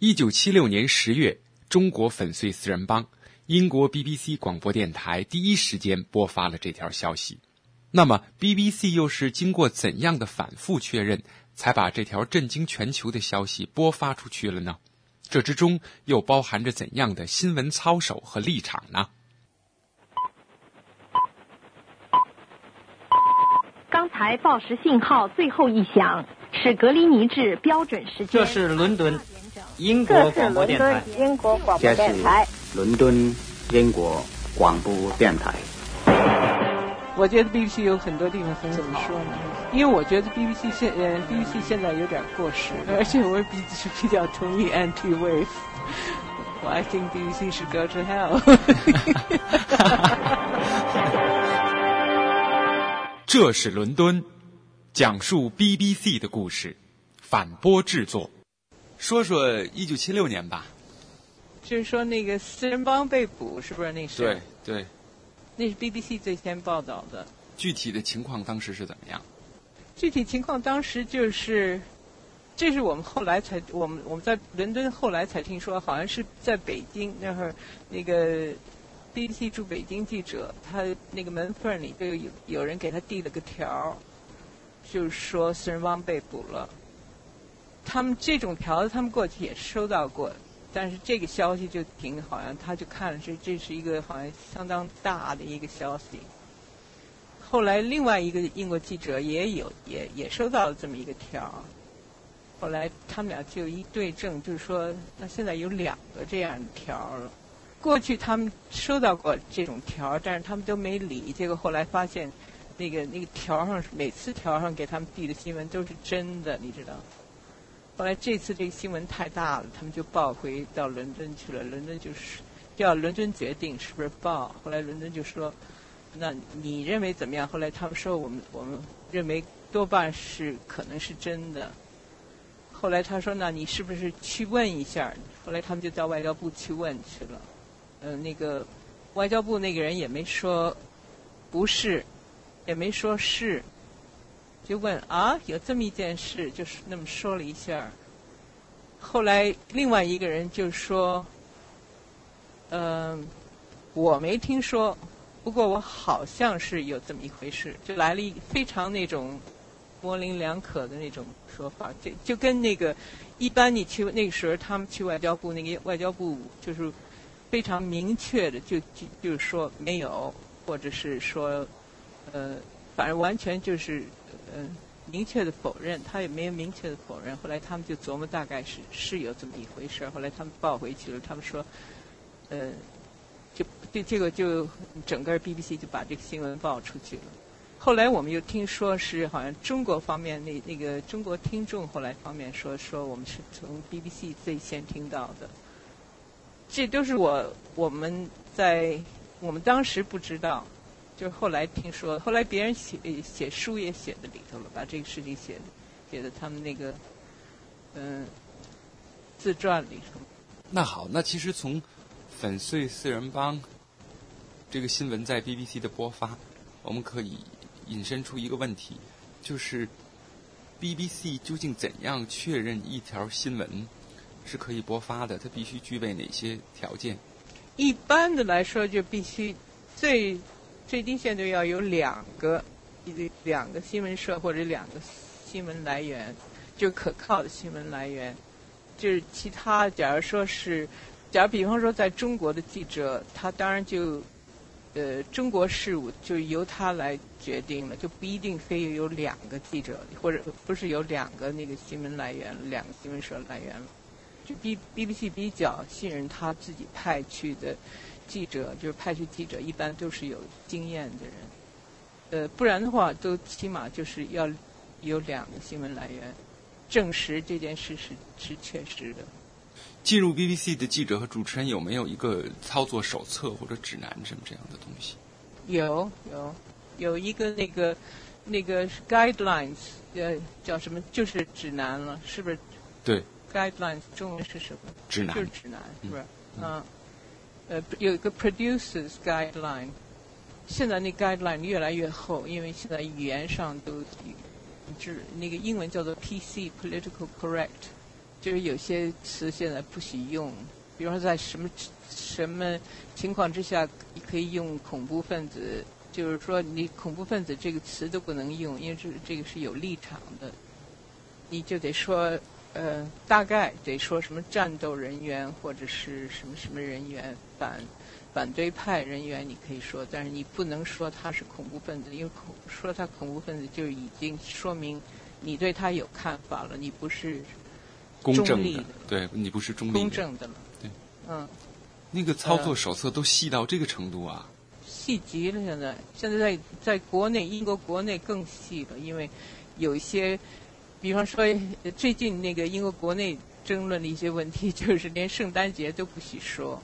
一九七六年十月，中国粉碎四人帮，英国 BBC 广播电台第一时间播发了这条消息。那么，BBC 又是经过怎样的反复确认，才把这条震惊全球的消息播发出去了呢？这之中又包含着怎样的新闻操守和立场呢？刚才报时信号最后一响，是格林尼治标准时间。这是伦敦英国广播电台。英国广播电台。伦敦英国广播电台。我觉得 BBC 有很多地方很怎么说呢？因为我觉得 BBC 现呃 BBC 现在有点过时，而且我比是比较同意 Anti Wave。我 I think BBC should go to hell。这是伦敦，讲述 BBC 的故事，反播制作。说说一九七六年吧。就是说那个四人帮被捕，是不是那是？对对。那是 BBC 最先报道的。具体的情况当时是怎么样？具体情况当时就是，这是我们后来才我们我们在伦敦后来才听说，好像是在北京那会儿，那个 BBC 驻北京记者，他那个门缝里就有有人给他递了个条儿，就是说四人帮被捕了。他们这种条子，他们过去也收到过。但是这个消息就挺好像，他就看了这这是一个好像相当大的一个消息。后来另外一个英国记者也有也也收到了这么一个条后来他们俩就一对证，就是说那现在有两个这样的条了。过去他们收到过这种条但是他们都没理。结果后来发现，那个那个条上每次条上给他们递的新闻都是真的，你知道。后来这次这个新闻太大了，他们就报回到伦敦去了。伦敦就是叫伦敦决定是不是报。后来伦敦就说：“那你认为怎么样？”后来他们说：“我们我们认为多半是可能是真的。”后来他说：“那你是不是去问一下？”后来他们就到外交部去问去了。嗯，那个外交部那个人也没说不是，也没说是。就问啊，有这么一件事，就是那么说了一下。后来另外一个人就说：“嗯，我没听说，不过我好像是有这么一回事。”就来了一非常那种模棱两可的那种说法，就就跟那个一般你去那个时候他们去外交部，那个外交部就是非常明确的就就就是说没有，或者是说呃，反正完全就是。嗯，明确的否认，他也没有明确的否认。后来他们就琢磨，大概是是有这么一回事儿。后来他们报回去了，他们说，呃，就就这个就整个 BBC 就把这个新闻报出去了。后来我们又听说是好像中国方面那那个中国听众后来方面说说我们是从 BBC 最先听到的。这都是我我们在我们当时不知道。就是后来听说，后来别人写写书也写在里头了，把这个事情写的写的他们那个嗯自传里头。那好，那其实从粉碎四人帮这个新闻在 BBC 的播发，我们可以引申出一个问题，就是 BBC 究竟怎样确认一条新闻是可以播发的？它必须具备哪些条件？一般的来说，就必须最。最低限度要有两个，一两个新闻社或者两个新闻来源，就可靠的新闻来源。就是其他，假如说是，假如比方说在中国的记者，他当然就，呃，中国事务就由他来决定了，就不一定非要有两个记者，或者不是有两个那个新闻来源，两个新闻社来源了。就 B B B C 比较信任他自己派去的。记者就是派去记者，一般都是有经验的人，呃，不然的话，都起码就是要有两个新闻来源证实这件事是是确实的。进入 BBC 的记者和主持人有没有一个操作手册或者指南什么这样的东西？有有有一个那个那个 guidelines，呃，叫什么？就是指南了，是不是？对。guidelines 中文是什么？指南。就是指南，是不是？嗯。呃，有一个 producers guideline，现在那 guideline 越来越厚，因为现在语言上都，就是那个英文叫做 PC political correct，就是有些词现在不许用，比如说在什么什么情况之下可以用恐怖分子，就是说你恐怖分子这个词都不能用，因为这这个是有立场的，你就得说呃大概得说什么战斗人员或者是什么什么人员反。反对派人员你可以说，但是你不能说他是恐怖分子，因为恐说他恐怖分子就已经说明你对他有看法了，你不是公正的，对你不是中立公正的了。对，嗯，那个操作手册都细到这个程度啊？细极了，现在现在在在国内英国国内更细了，因为有一些，比方说最近那个英国国内争论的一些问题，就是连圣诞节都不许说。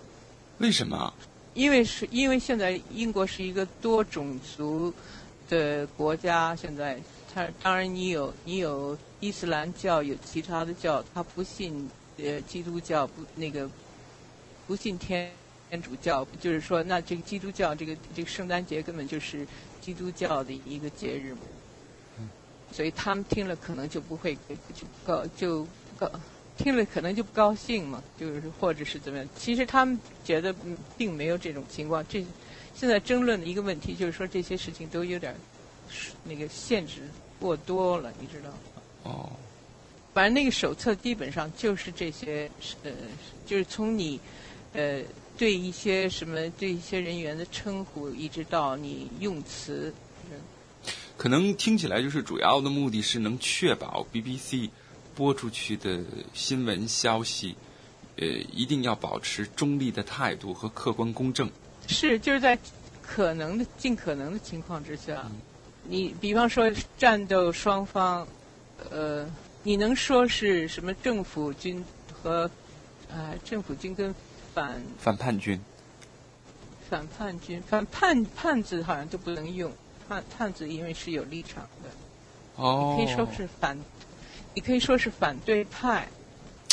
为什么？因为是因为现在英国是一个多种族的国家，现在它当然你有你有伊斯兰教，有其他的教，他不信呃基督教，不那个不信天天主教，就是说那这个基督教这个这个圣诞节根本就是基督教的一个节日，所以他们听了可能就不会就高就高。听了可能就不高兴嘛，就是或者是怎么样？其实他们觉得并没有这种情况。这现在争论的一个问题就是说，这些事情都有点那个限制过多了，你知道吗？哦。反正那个手册基本上就是这些，呃，就是从你呃对一些什么对一些人员的称呼，一直到你用词。可能听起来就是主要的目的是能确保 BBC。播出去的新闻消息，呃，一定要保持中立的态度和客观公正。是，就是在可能的、尽可能的情况之下，你比方说战斗双方，呃，你能说是什么政府军和啊政府军跟反反叛军？反叛军、反叛叛字好像都不能用，叛叛子因为是有立场的。哦。你可以说是反。你可以说是反对派，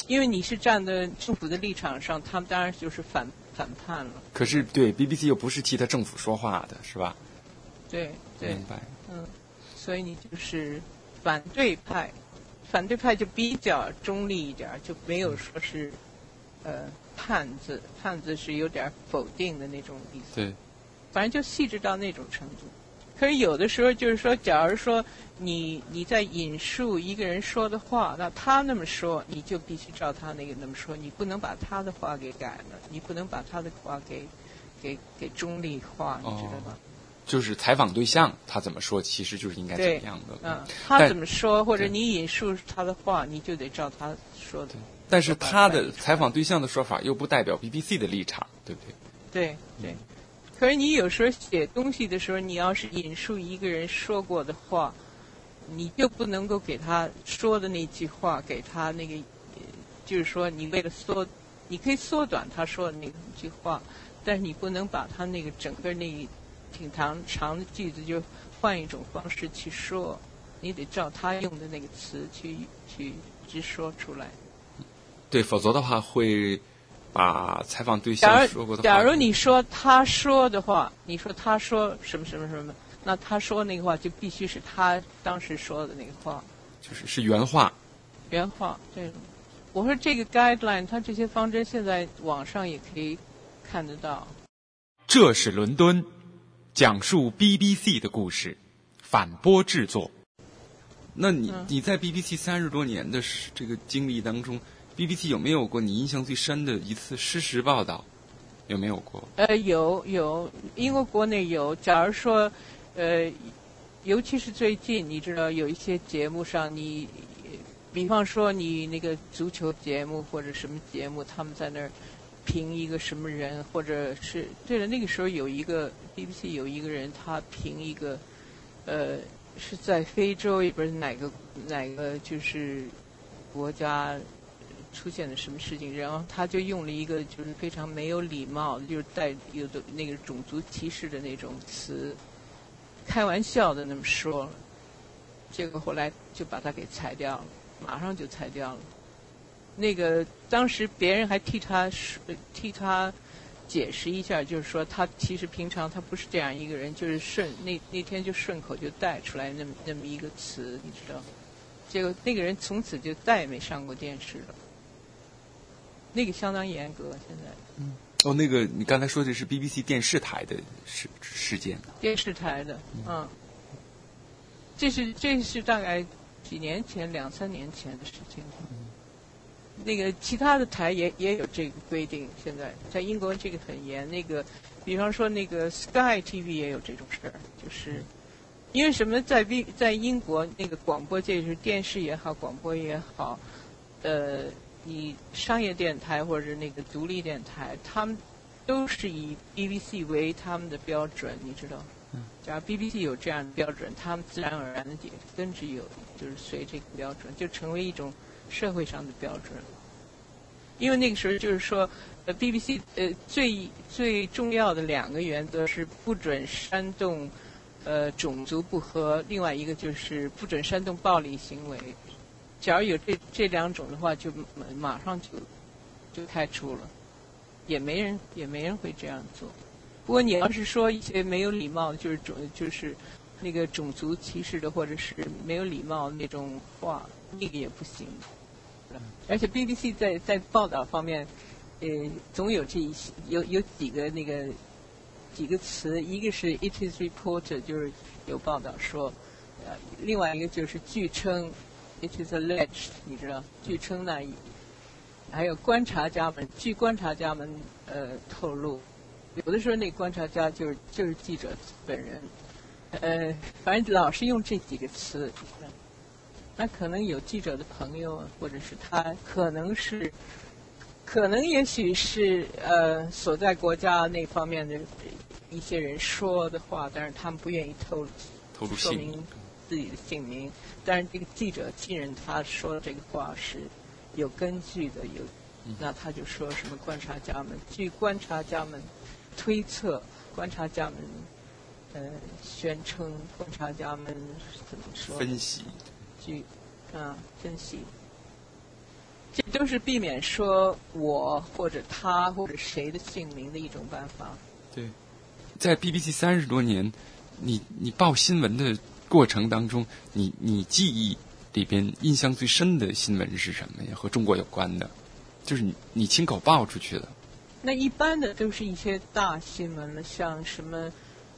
因为你是站在政府的立场上，他们当然就是反反叛了。可是，对 BBC 又不是替他政府说话的，是吧？对对，明白。嗯，所以你就是反对派，反对派就比较中立一点，就没有说是呃叛子，叛子是有点否定的那种意思。对，反正就细致到那种程度。可是有的时候就是说，假如说你你在引述一个人说的话，那他那么说，你就必须照他那个那么说，你不能把他的话给改了，你不能把他的话给给给中立化，你知道吗？就是采访对象他怎么说，其实就是应该怎么样的。嗯，他怎么说，或者你引述他的话，你就得照他说的。但是他的采访对象的说法又不代表 BBC 的立场，对不对？对对。可是你有时候写东西的时候，你要是引述一个人说过的话，你就不能够给他说的那句话给他那个，就是说你为了缩，你可以缩短他说的那句话，但是你不能把他那个整个那挺长长的句子就换一种方式去说，你得照他用的那个词去去直说出来。对，否则的话会。把采访对象说过的话，假如你说他说的话，你说他说什么什么什么，那他说那个话就必须是他当时说的那个话，就是是原话。原话，对。我说这个 guideline，它这些方针现在网上也可以看得到。这是伦敦，讲述 BBC 的故事，反播制作。那你你在 BBC 三十多年的这个经历当中。BBC 有没有过你印象最深的一次失实报道？有没有过？呃，有有，英国国内有。假如说，呃，尤其是最近，你知道有一些节目上，你，比方说你那个足球节目或者什么节目，他们在那儿评一个什么人，或者是对了，那个时候有一个 BBC 有一个人，他评一个，呃，是在非洲也不是哪个哪个就是国家。出现了什么事情？然后他就用了一个就是非常没有礼貌，就是带有的那个种族歧视的那种词，开玩笑的那么说了。结果后来就把他给裁掉了，马上就裁掉了。那个当时别人还替他替他解释一下，就是说他其实平常他不是这样一个人，就是顺那那天就顺口就带出来那么那么一个词，你知道？结果那个人从此就再也没上过电视了。那个相当严格。现在嗯哦，那个你刚才说的是 BBC 电视台的事事件，电视台的，嗯，这是这是大概几年前两三年前的事情。嗯那个其他的台也也有这个规定，现在在英国这个很严。那个，比方说那个 Sky TV 也有这种事儿，就是因为什么，在 B 在英国那个广播界，就是电视也好，广播也好，呃，你商业电台或者那个独立电台，他们都是以 BBC 为他们的标准，你知道？假如 BBC 有这样的标准，他们自然而然的也跟着有，就是随这个标准，就成为一种。社会上的标准，因为那个时候就是说，呃，BBC 呃最最重要的两个原则是不准煽动呃种族不和，另外一个就是不准煽动暴力行为。假如有这这两种的话，就马上就就开除了，也没人也没人会这样做。不过你要是说一些没有礼貌，就是种就是那个种族歧视的，或者是没有礼貌那种话，那个也不行。而且 BBC 在在报道方面，呃，总有这一些有有几个那个几个词，一个是 It is reported，就是有报道说，呃，另外一个就是据称，It is alleged，你知道，据称那一，还有观察家们，据观察家们呃透露，有的时候那观察家就是就是记者本人，呃，反正老是用这几个词。那可能有记者的朋友，或者是他可能是，可能也许是呃所在国家那方面的一些人说的话，但是他们不愿意透露透露说明自己的姓名。但是这个记者信任他说的这个话是有根据的，有那他就说什么观察家们，据观察家们推测，观察家们呃宣称，观察家们怎么说？分析。据啊分析，这都是避免说我或者他或者谁的姓名的一种办法。对，在 BBC 三十多年，你你报新闻的过程当中，你你记忆里边印象最深的新闻是什么呀？和中国有关的，就是你你亲口报出去的。那一般的都是一些大新闻了，像什么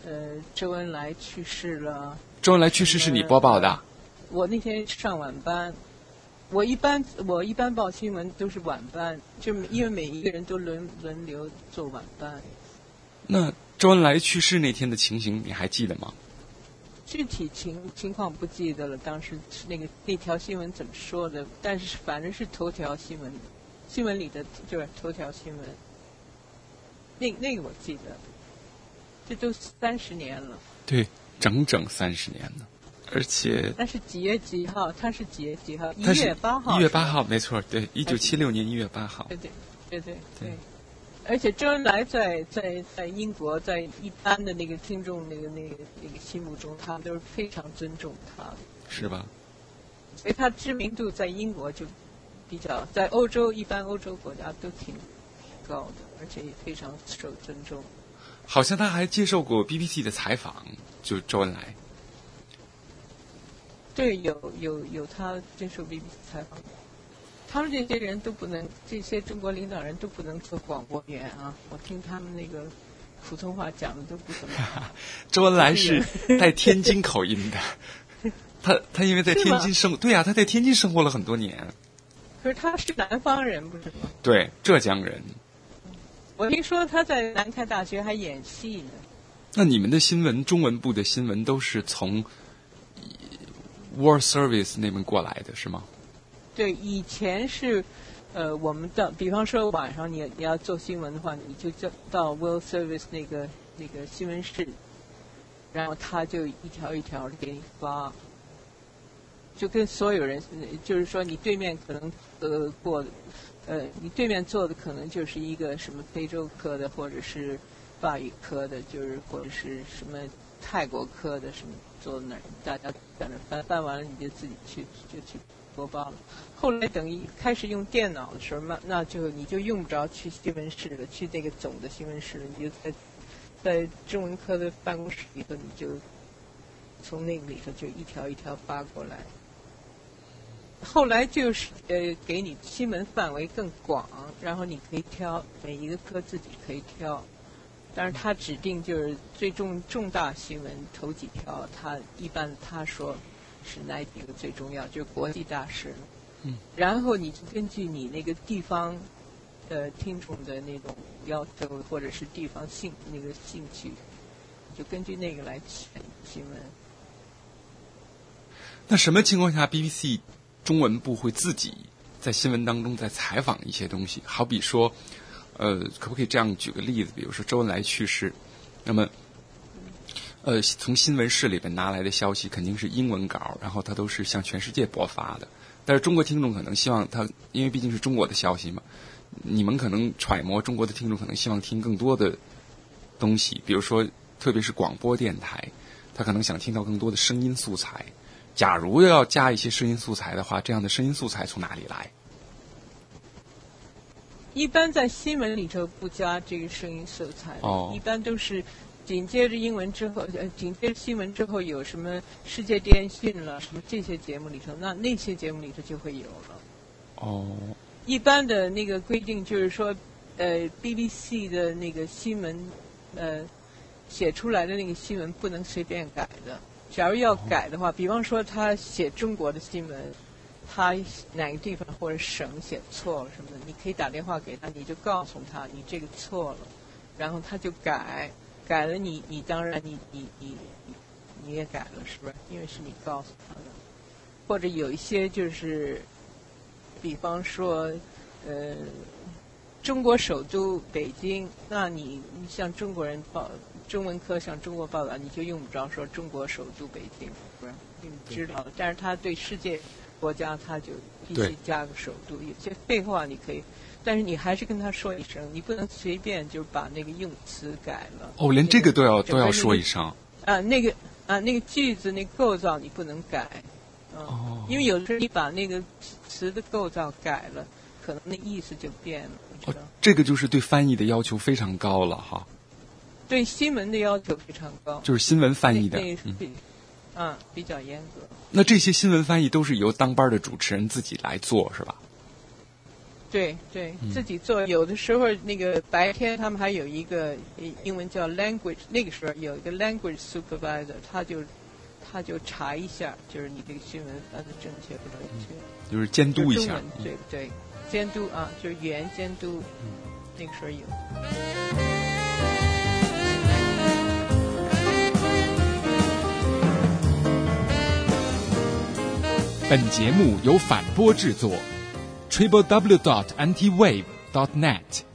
呃周恩来去世了。周恩来去世是你播报的。我那天上晚班，我一般我一般报新闻都是晚班，就因为每一个人都轮轮流做晚班。那周恩来去世那天的情形你还记得吗？具体情情况不记得了，当时那个那条新闻怎么说的？但是反正是头条新闻，新闻里的就是头条新闻。那那个我记得，这都三十年了。对，整整三十年了。而且，那是几月几号？他是几月几号？一月八号。一月八号，没错，对，一九七六年一月八号。对对对对对。而且周恩来在在在英国，在一般的那个听众那个那个那个心目中，他们都是非常尊重他的。是吧？所以他知名度在英国就比较，在欧洲一般欧洲国家都挺高的，而且也非常受尊重。好像他还接受过 BBC 的采访，就周恩来。对，有有有，他接受 BBC 采访，他们这些人都不能，这些中国领导人都不能做广播员啊！我听他们那个普通话讲的都不怎么。周恩来是带天津口音的，他他因为在天津生，对呀，他在天津生活了很多年。可是他是南方人，不是吗？对，浙江人。我听说他在南开大学还演戏呢。那你们的新闻，中文部的新闻都是从 World Service 那边过来的是吗？对，以前是，呃，我们到，比方说晚上你你要做新闻的话，你就叫到 War Service 那个那个新闻室，然后他就一条一条的给你发，就跟所有人，就是说你对面可能呃过，呃，你对面坐的可能就是一个什么非洲科的，或者是法语科的，就是或者是什么泰国科的什么。坐那儿，大家在那翻翻完了，你就自己去就去播报了。后来等于开始用电脑的时候，那那就你就用不着去新闻室了，去那个总的新闻室了，你就在在中文科的办公室里头，你就从那个里头就一条一条发过来。后来就是呃，给你新闻范围更广，然后你可以挑每一个科自己可以挑，但是他指定就是最重重大新闻头几条，他一般他说是哪几个最重要，就是国际大事。嗯。然后你就根据你那个地方的听众的那种要求，或者是地方兴那个兴趣，就根据那个来选新闻。那什么情况下 BBC 中文部会自己在新闻当中再采访一些东西？好比说，呃，可不可以这样举个例子？比如说周恩来去世，那么，呃，从新闻室里边拿来的消息肯定是英文稿，然后它都是向全世界播发的。但是中国听众可能希望他，因为毕竟是中国的消息嘛，你们可能揣摩中国的听众可能希望听更多的东西，比如说，特别是广播电台，他可能想听到更多的声音素材。假如要加一些声音素材的话，这样的声音素材从哪里来？一般在新闻里头不加这个声音色彩，哦一般都是紧接着英文之后，呃，紧接着新闻之后有什么世界电讯了，什么这些节目里头，那那些节目里头就会有了。哦，一般的那个规定就是说，呃，BBC 的那个新闻，呃，写出来的那个新闻不能随便改的。假如要改的话，比方说他写中国的新闻，他哪个地方或者省写错了什么的，你可以打电话给他，你就告诉他你这个错了，然后他就改，改了你你当然你你你你也改了是不是？因为是你告诉他的，或者有一些就是，比方说，呃，中国首都北京，那你你像中国人报中文科向中国报道，你就用不着说中国首都北京，是不是？你知道，但是他对世界国家他就必须加个首都，有些废话你可以，但是你还是跟他说一声，你不能随便就把那个用词改了。哦，连这个都要都要说一声。啊，那个啊，那个句子那构造你不能改，嗯，哦因为有的时候你把那个词的构造改了，可能那意思就变了，哦？，这个就是对翻译的要求非常高了哈，对新闻的要求非常高，就是新闻翻译的那。那嗯，比较严格。那这些新闻翻译都是由当班的主持人自己来做是吧？对对，嗯自己做。有的时候那个白天他们还有一个呃英文叫 language，那个时候有一个 language supervisor，他就他就查一下，就是你这个新闻翻的正确不正确。就是监督一下。对对？监督啊，就是语言监督，那个时候有。本节目由反播制作，triple w dot anti wave dot net。